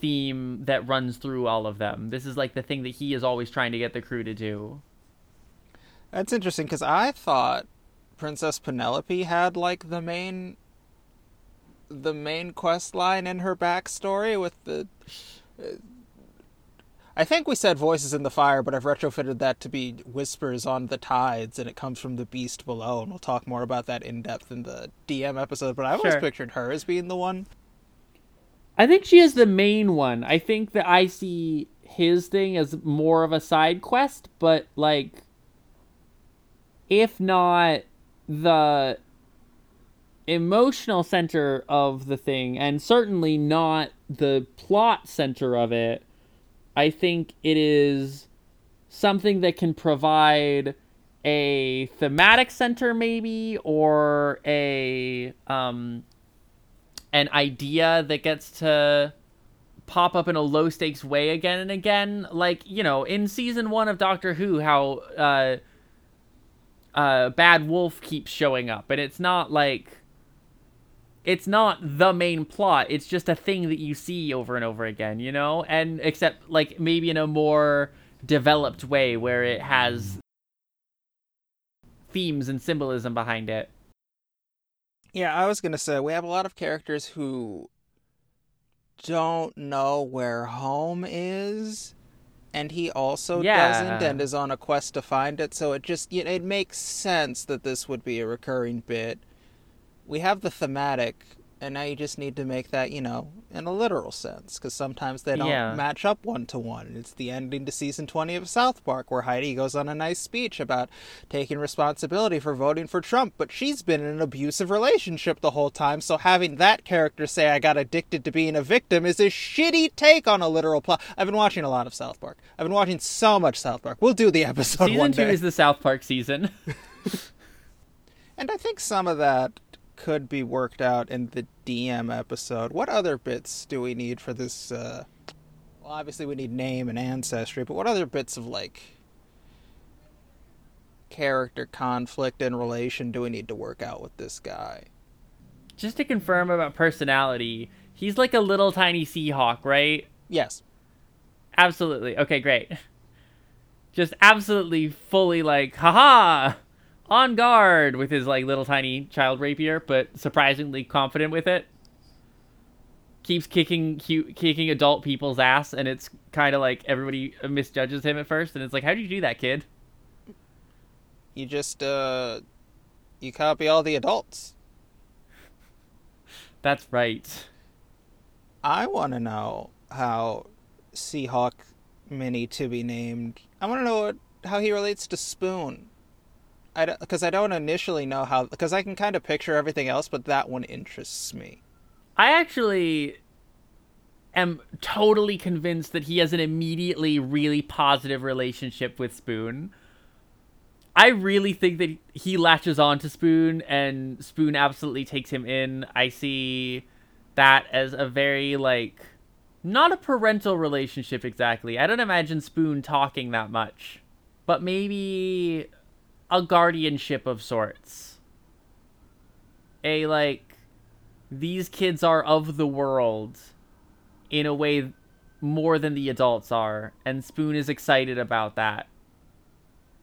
B: theme that runs through all of them. This is like the thing that he is always trying to get the crew to do.
A: That's interesting because i thought princess penelope had like the main the main quest line in her backstory with the uh, I think we said voices in the fire, but I've retrofitted that to be whispers on the tides, and it comes from the beast below. And we'll talk more about that in depth in the DM episode. But I always sure. pictured her as being the one.
B: I think she is the main one. I think that I see his thing as more of a side quest, but like, if not the emotional center of the thing, and certainly not the plot center of it I think it is something that can provide a thematic center maybe or a um an idea that gets to pop up in a low stakes way again and again. Like you know in season 1 of Doctor Who how uh uh bad wolf keeps showing up and it's not like it's not the main plot it's just a thing that you see over and over again you know? And except like maybe in a more developed way where it has themes and symbolism behind it.
A: Yeah i was gonna say we have a lot of characters who don't know where home is and he also yeah. doesn't and is on a quest to find it so it just you it makes sense that this would be a recurring bit we have the thematic and now you just need to make that you know in a literal sense because sometimes they don't yeah. match up one to one it's the ending to season 20 of south park where heidi goes on a nice speech about taking responsibility for voting for trump but she's been in an abusive relationship the whole time so having that character say i got addicted to being a victim is a shitty take on a literal plot. I've been watching a lot of south park. I've been watching so much south park. We'll do the episode
B: season
A: one
B: two is the south park season.
A: And i think some of that could be worked out in the DM episode. What other bits do we need for this? Uh... Well, obviously we need name and ancestry, but what other bits of like character conflict and relation do we need to work out with this guy?
B: Just to confirm about personality, he's like a little tiny Seahawk, right?
A: Yes.
B: Absolutely. Okay, great. Just absolutely fully like, haha! On guard with his like little tiny child rapier, but surprisingly confident with it. Keeps kicking cute, kicking adult people's ass, and it's kind of like everybody misjudges him at first, and it's like, how do you do that, kid?
A: You just uh, you copy all the adults.
B: That's right.
A: I want to know how Seahawk Mini to be named. I want to know what, how he relates to Spoon. I because I don't initially know how because I can kind of picture everything else, but that one interests me.
B: I actually am totally convinced that he has an immediately really positive relationship with Spoon. I really think that he latches on to Spoon and Spoon absolutely takes him in. I see that as a very like not a parental relationship exactly. I don't imagine Spoon talking that much. But maybe a guardianship of sorts. A like these kids are of the world in a way more than the adults are and Spoon is excited about that.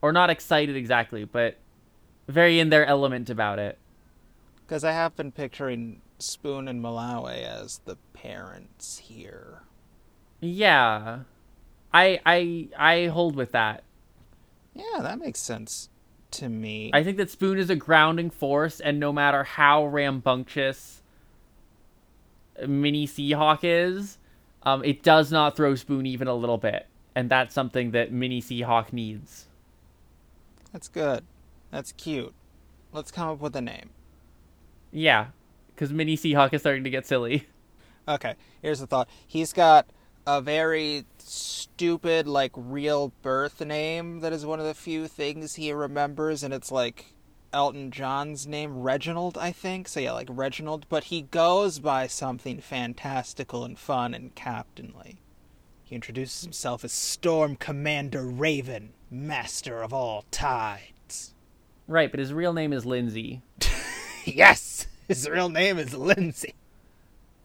B: Or not excited exactly, but very in their element about it.
A: Cuz I have been picturing Spoon and Malawi as the parents here.
B: Yeah. I I I hold with that.
A: Yeah, that makes sense to me.
B: I think that Spoon is a grounding force, and no matter how rambunctious Mini Seahawk is, um, it does not throw Spoon even a little bit, and that's something that Mini Seahawk needs.
A: That's good. That's cute. Let's come up with a name.
B: Yeah, because Mini Seahawk is starting to get silly.
A: Okay, here's the thought. He's got a very stupid, like, real birth name that is one of the few things he remembers, and it's like Elton John's name, Reginald, I think. So, yeah, like Reginald, but he goes by something fantastical and fun and captainly. He introduces himself as Storm Commander Raven, master of all tides.
B: Right, but his real name is Lindsay.
A: yes! His real name is Lindsay.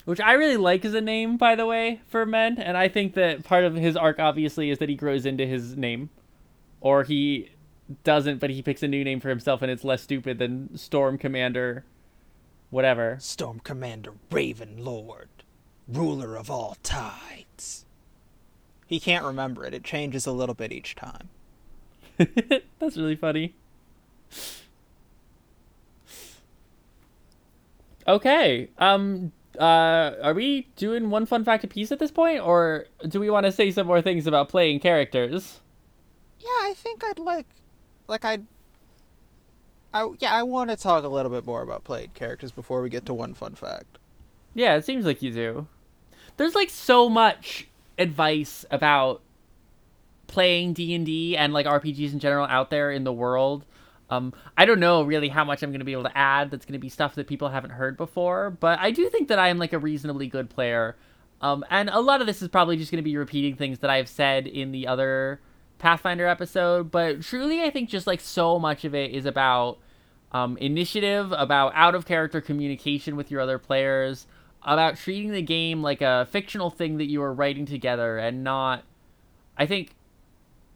B: Which I really like as a name, by the way, for men. And I think that part of his arc, obviously, is that he grows into his name. Or he doesn't, but he picks a new name for himself and it's less stupid than Storm Commander, whatever.
A: Storm Commander Raven Lord, ruler of all tides. He can't remember it, it changes a little bit each time.
B: That's really funny. Okay. Um uh are we doing one fun fact a piece at this point or do we want to say some more things about playing characters?
A: Yeah, I think I'd like like I'd I yeah, I want to talk a little bit more about played characters before we get to one fun fact.
B: Yeah, it seems like you do. There's like so much advice about playing D&D and like RPGs in general out there in the world um, I don't know really how much I'm going to be able to add that's going to be stuff that people haven't heard before, but I do think that I am like a reasonably good player. Um, and a lot of this is probably just going to be repeating things that I've said in the other Pathfinder episode, but truly I think just like so much of it is about um, initiative, about out of character communication with your other players, about treating the game like a fictional thing that you are writing together and not. I think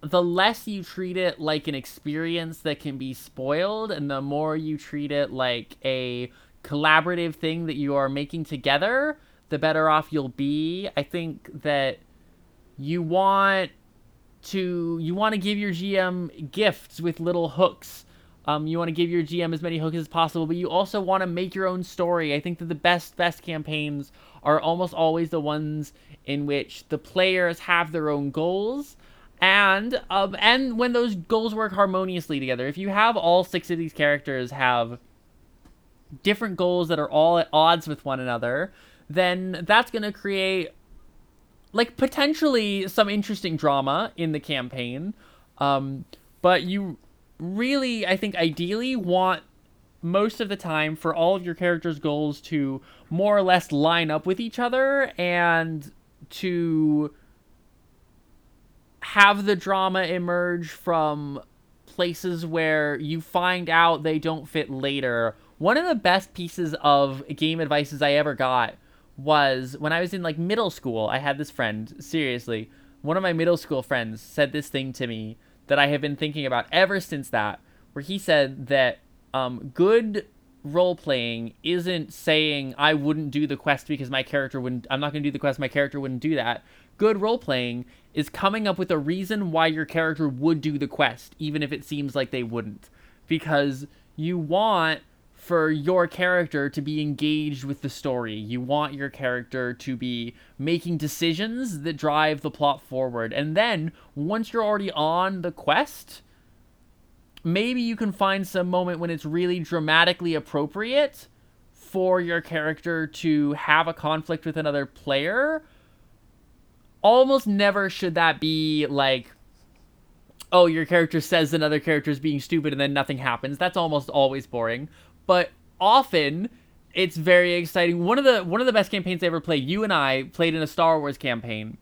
B: the less you treat it like an experience that can be spoiled and the more you treat it like a collaborative thing that you are making together, the better off you'll be. I think that you want to you want to give your GM gifts with little hooks. Um, you want to give your GM as many hooks as possible, but you also want to make your own story. I think that the best best campaigns are almost always the ones in which the players have their own goals and um, and when those goals work harmoniously together if you have all six of these characters have different goals that are all at odds with one another then that's going to create like potentially some interesting drama in the campaign. Um, but you really i think ideally want most of the time for all of your characters goals to more or less line up with each other and to have the drama emerge from places where you find out they don't fit later. One of the best pieces of game advices I ever got was when I was in like middle school. I had this friend, seriously, one of my middle school friends said this thing to me that I have been thinking about ever since that, where he said that um, good role playing isn't saying I wouldn't do the quest because my character wouldn't I'm not going to do the quest my character wouldn't do that. Good role playing is coming up with a reason why your character would do the quest even if it seems like they wouldn't because you want for your character to be engaged with the story. You want your character to be making decisions that drive the plot forward. And then once you're already on the quest, maybe you can find some moment when it's really dramatically appropriate for your character to have a conflict with another player. Almost never should that be like oh, your character says another character is being stupid and then nothing happens. That's almost always boring. But often it's very exciting. One of the one of the best campaigns I ever played. You and I played in a Star Wars campaign.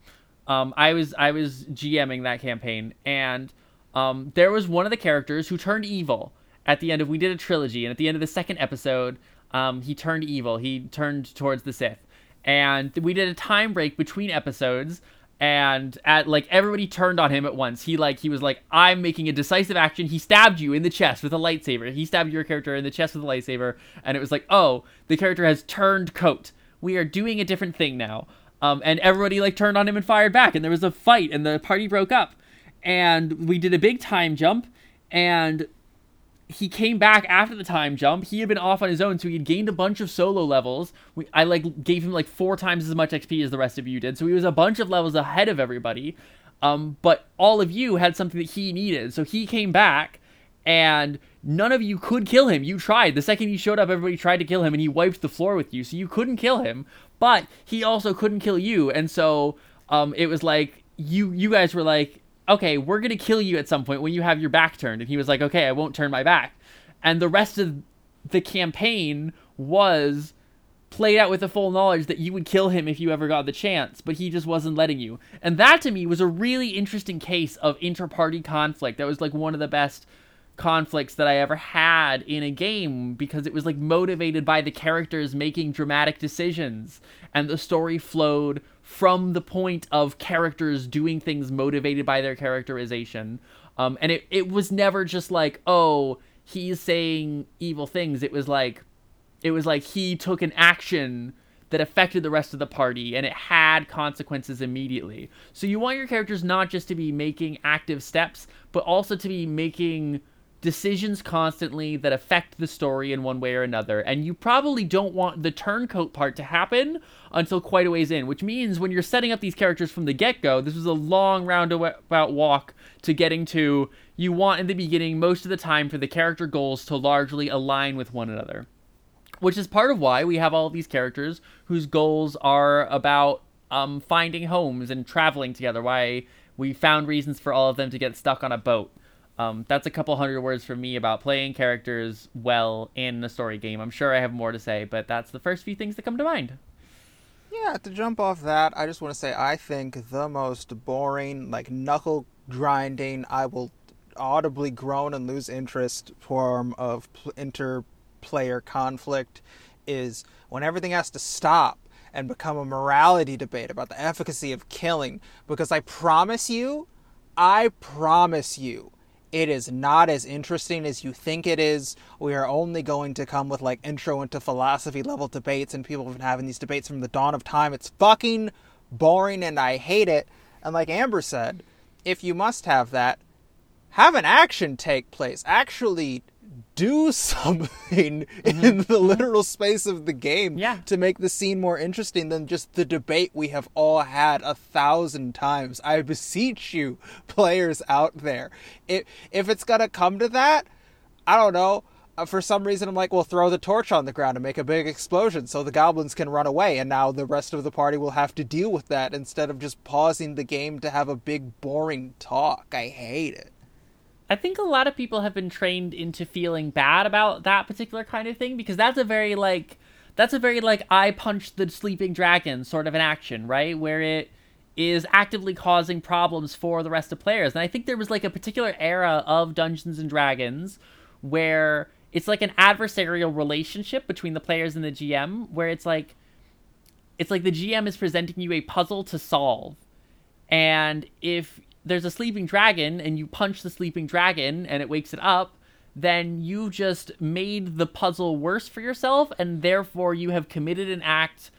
B: Um, I was I was GMing that campaign, and um, there was one of the characters who turned evil at the end of. We did a trilogy, and at the end of the second episode, um, he turned evil. He turned towards the Sith, and we did a time break between episodes and at like everybody turned on him at once. He like he was like I'm making a decisive action. He stabbed you in the chest with a lightsaber. He stabbed your character in the chest with a lightsaber and it was like, "Oh, the character has turned coat. We are doing a different thing now." Um and everybody like turned on him and fired back and there was a fight and the party broke up. And we did a big time jump and he came back after the time jump. He had been off on his own, so he had gained a bunch of solo levels. We, I like gave him like four times as much XP as the rest of you did, so he was a bunch of levels ahead of everybody. Um, but all of you had something that he needed, so he came back, and none of you could kill him. You tried. The second he showed up, everybody tried to kill him, and he wiped the floor with you, so you couldn't kill him. But he also couldn't kill you, and so um, it was like you you guys were like okay, we're going to kill you at some point when you have your back turned. And he was like, okay, I won't turn my back. And the rest of the campaign was played out with the full knowledge that you would kill him if you ever got the chance, but he just wasn't letting you. And that to me was a really interesting case of inter-party conflict. That was like one of the best conflicts that I ever had in a game because it was like motivated by the characters making dramatic decisions and the story flowed from the point of characters doing things motivated by their characterization. Um, and it, it was never just like, oh, he's saying evil things. It was like, it was like he took an action that affected the rest of the party and it had consequences immediately. So you want your characters not just to be making active steps, but also to be making decisions constantly that affect the story in one way or another. And you probably don't want the turncoat part to happen until quite a ways in, which means when you're setting up these characters from the get go, this was a long roundabout walk to getting to. You want in the beginning, most of the time, for the character goals to largely align with one another. Which is part of why we have all these characters whose goals are about um, finding homes and traveling together. Why we found reasons for all of them to get stuck on a boat. Um, that's a couple hundred words from me about playing characters well in a story game. I'm sure I have more to say, but that's the first few things that come to mind.
A: Yeah, to jump off that, I just want to say I think the most boring, like knuckle grinding, I will audibly groan and lose interest form of interplayer conflict is when everything has to stop and become a morality debate about the efficacy of killing. Because I promise you, I promise you, it is not as interesting as you think it is. We are only going to come with like intro into philosophy level debates, and people have been having these debates from the dawn of time. It's fucking boring and I hate it. And like Amber said, if you must have that, have an action take place. Actually do something mm-hmm. in the literal space of the game
B: yeah.
A: to make the scene more interesting than just the debate we have all had a thousand times. I beseech you, players out there. If, if it's to come to that, I don't know. Uh, for some reason, I'm like, well, throw the torch on the ground and make a big explosion so the goblins can run away. And now the rest of the party will have to deal with that instead of just pausing the game to have a big, boring talk. I hate it.
B: I think a lot of people have been trained into feeling bad about that particular kind of thing because that's a very like that's a very like I punched the sleeping dragon sort of an action, right? Where it is actively causing problems for the rest of players. And I think there was like a particular era of Dungeons and Dragons where it's like an adversarial relationship between the players and the GM where it's like it's like the GM is presenting you a puzzle to solve. And if there's a sleeping dragon and you punch the sleeping dragon and it wakes it up, then you just made the puzzle worse for yourself and therefore you have committed an act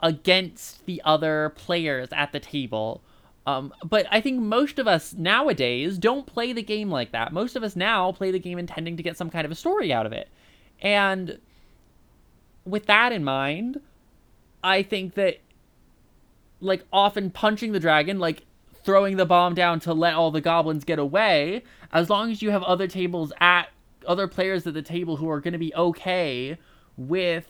B: against the other players at the table. Um, but I think most of us nowadays don't play the game like that. Most of us now play the game intending to get some kind of a story out of it. And with that in mind, I think that like often punching the dragon, like throwing the bomb down to let all the goblins get away, as long as you have other tables at other players at the table who are going to be okay with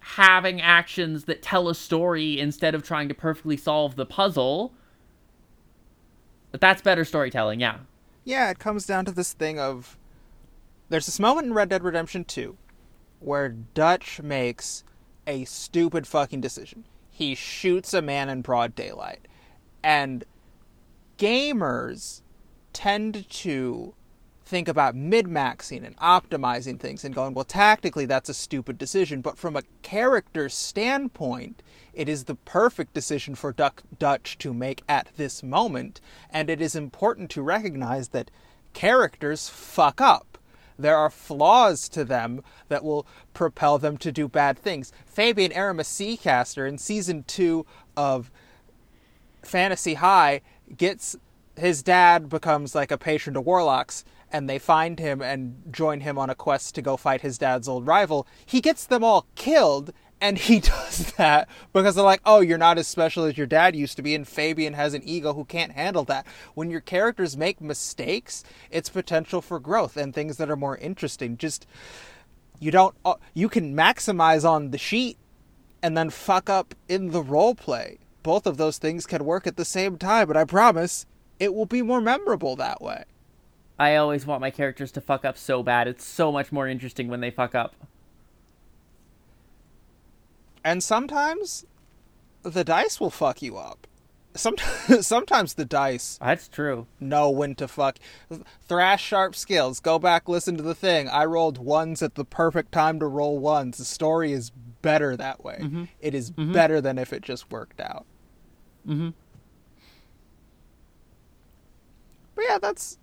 B: having actions that tell a story instead of trying to perfectly solve the puzzle. That's better storytelling, yeah.
A: Yeah, it comes down to this thing of there's this moment in Red Dead Redemption 2 where Dutch makes a stupid fucking decision. He shoots a man in broad daylight. And gamers tend to think about min maxing and optimizing things and going, well, tactically, that's a stupid decision. But from a character standpoint, it is the perfect decision for Duck Dutch to make at this moment. And it is important to recognize that characters fuck up. There are flaws to them that will propel them to do bad things. Fabian Aramais Seacaster in season two of Fantasy High gets his dad becomes like a patron to warlocks and they find him and join him on a quest to go fight his dad's old rival. He gets them all killed and he does that because they're like, oh, you're not as special as your dad used to be, and Fabian has an ego who can't handle that. When your characters make mistakes, it's potential for growth and things that are more interesting. Just, you don't, uh, you can maximize on the sheet and then fuck up in the role play. Both of those things can work at the same time, but I promise it will be more memorable that way.
B: I always want my characters to fuck up so bad. It's so much more interesting when they fuck up.
A: And sometimes the dice will fuck you up. Sometimes, sometimes the dice
B: That's true.
A: know when to fuck. Thrash sharp skills. Go back, listen to the thing. I rolled ones at the perfect time to roll ones. The story is better that way.
B: Mm-hmm.
A: It is better than if it just worked out.
B: Mm-hmm.
A: But yeah, that's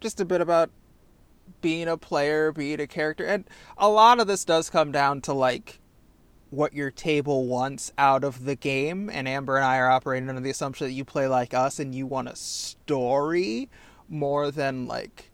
A: just a bit about being a player, being a character. And a lot of this does come down to like what your table wants out of the game. And Amber and I are operating under the assumption that you play like us and you want a story more than like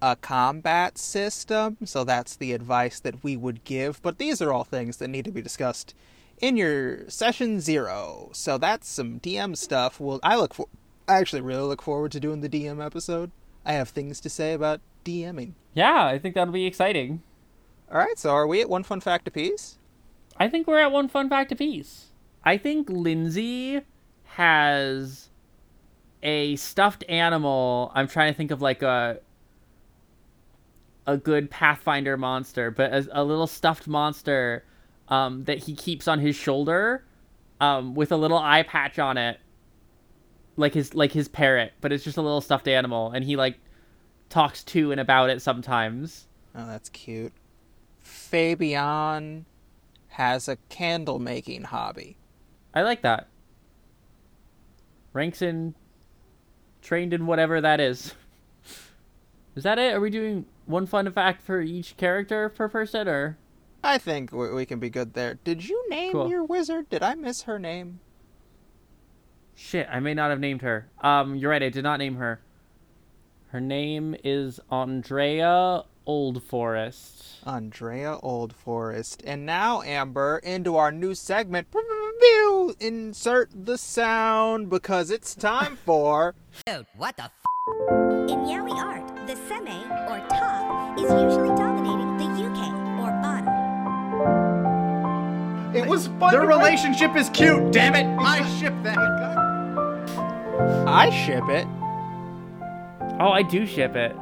A: a combat system. So that's the advice that we would give. But these are all things that need to be discussed in your session zero. So that's some DM stuff. Well, I look for. I actually really look forward to doing the DM episode. I have things to say about DMing.
B: Yeah, I think that'll be exciting.
A: All right, so are we at one fun fact apiece?
B: I think we're at one fun fact apiece. I think Lindsay has a stuffed animal. I'm trying to think of like a a good Pathfinder monster, but a, a little stuffed monster um, that he keeps on his shoulder um, with a little eye patch on it, like his like his parrot, but it's just a little stuffed animal, and he like talks to and about it sometimes.
A: Oh, that's cute. Fabian has a candle making hobby.
B: I like that. Ranks in trained in whatever that is. Is that it? Are we doing one fun fact for each character per person or
A: I think we, we can be good there. Did you name
B: Cool.
A: your wizard? Did I miss her name?
B: Shit, I may not have named her. Um, you're right, I did not name her. Her name is Andrea Oldforest.
A: Andrea Oldforest. And now, Amber, into our new segment. Insert the sound because it's time for.
C: Dude, what the f? In yaoi art, the seme, or top, is usually dominating
D: It was fun. Their relationship is cute. Damn it! I ship that.
A: I ship it.
B: Oh, I do ship it.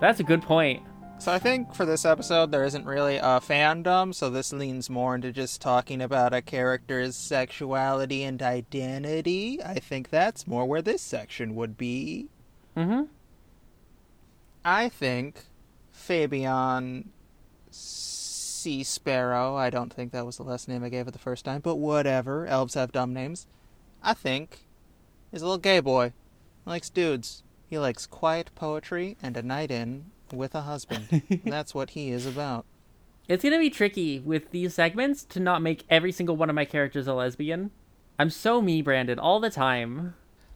B: That's a good point.
A: So I think for this episode there isn't really a fandom, so this leans more into just talking about a character's sexuality and identity. I think that's more where this section would be.
B: Mm-hmm.
A: I think Fabian Seasparrow, I don't think that was the last name I gave it the first time, but whatever. Elves have dumb names. I think he's a little gay boy. He likes dudes. He likes quiet poetry and a night in with a husband. That's what he is about.
B: It's gonna be tricky with these segments to not make every single one of my characters a lesbian. I'm so me branded all the time.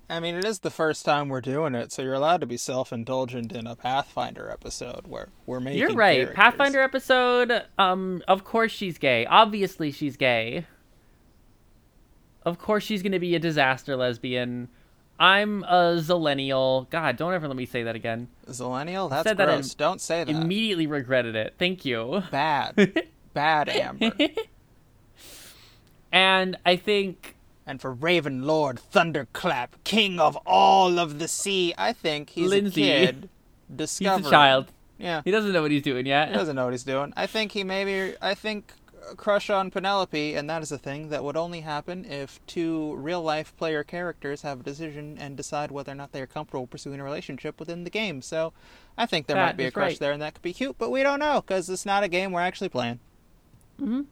A: I mean, it is the first time we're doing it, so you're allowed to be self-indulgent in a Pathfinder episode where we're making.
B: You're right.
A: characters.
B: Pathfinder episode. Um, of course she's gay. Obviously she's gay. Of course she's gonna be a disaster lesbian. I'm a zillennial. God, don't ever let me say that again.
A: Zillennial. That's
B: said that
A: gross. Don't say that.
B: Immediately regretted it. Thank you.
A: Bad. Bad, Amber.
B: And I think
A: and for Raven Lord Thunderclap, king of all of the sea, I think he's
B: Lindsay.
A: a kid
B: he's a child.
A: Yeah.
B: He doesn't know what he's doing yet.
A: He doesn't know what he's doing. I think he maybe. I think crush on Penelope, and that is a thing that would only happen if two real life player characters have a decision and decide whether or not they are comfortable pursuing a relationship within the game. So, I think there
B: That
A: might be a crush
B: right.
A: there, and that could be cute, but we don't know because it's not a game we're actually playing.
B: Mm-hmm.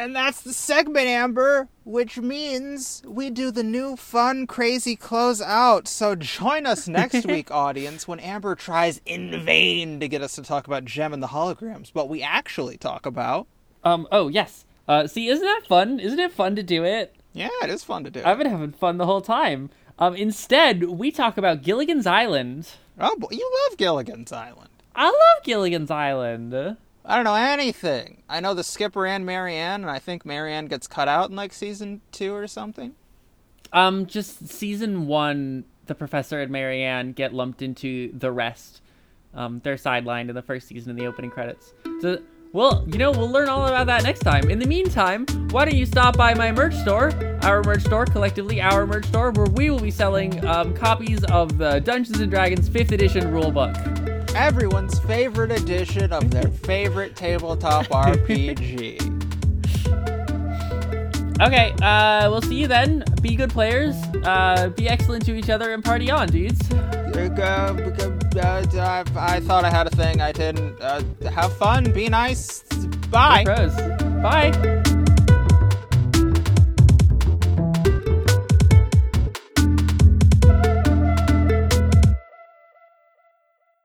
A: And that's the segment, Amber, which means we do the new fun, crazy close out. So join us next week, audience, when Amber tries in vain to get us to talk about Jem and the holograms. but we actually talk about.
B: Um. Oh yes. Uh. See, isn't that fun? Isn't it fun to do it?
A: Yeah, it is fun to do.
B: I've been having fun the whole time. Um. Instead, we talk about Gilligan's Island.
A: Oh, boy, you love Gilligan's Island.
B: I love Gilligan's Island.
A: I don't know anything. I know the skipper and Mary Ann, and I think Mary Ann gets cut out in like season two or something.
B: Um. Just season one, the professor and Mary Ann get lumped into the rest. Um. They're sidelined in the first season in the opening credits. So. Well, you know, we'll learn all about that next time. In the meantime, why don't you stop by my merch store, our merch store, collectively our merch store, where we will be selling um, copies of the Dungeons and Dragons 5th edition rulebook.
A: Everyone's favorite edition of their favorite tabletop RPG.
B: Okay, uh, we'll see you then. Be good players, uh, be excellent to each other, and party on, dudes.
A: Uh, I thought I had a thing. I didn't. Uh, have fun. Be nice. Bye.
B: Bye.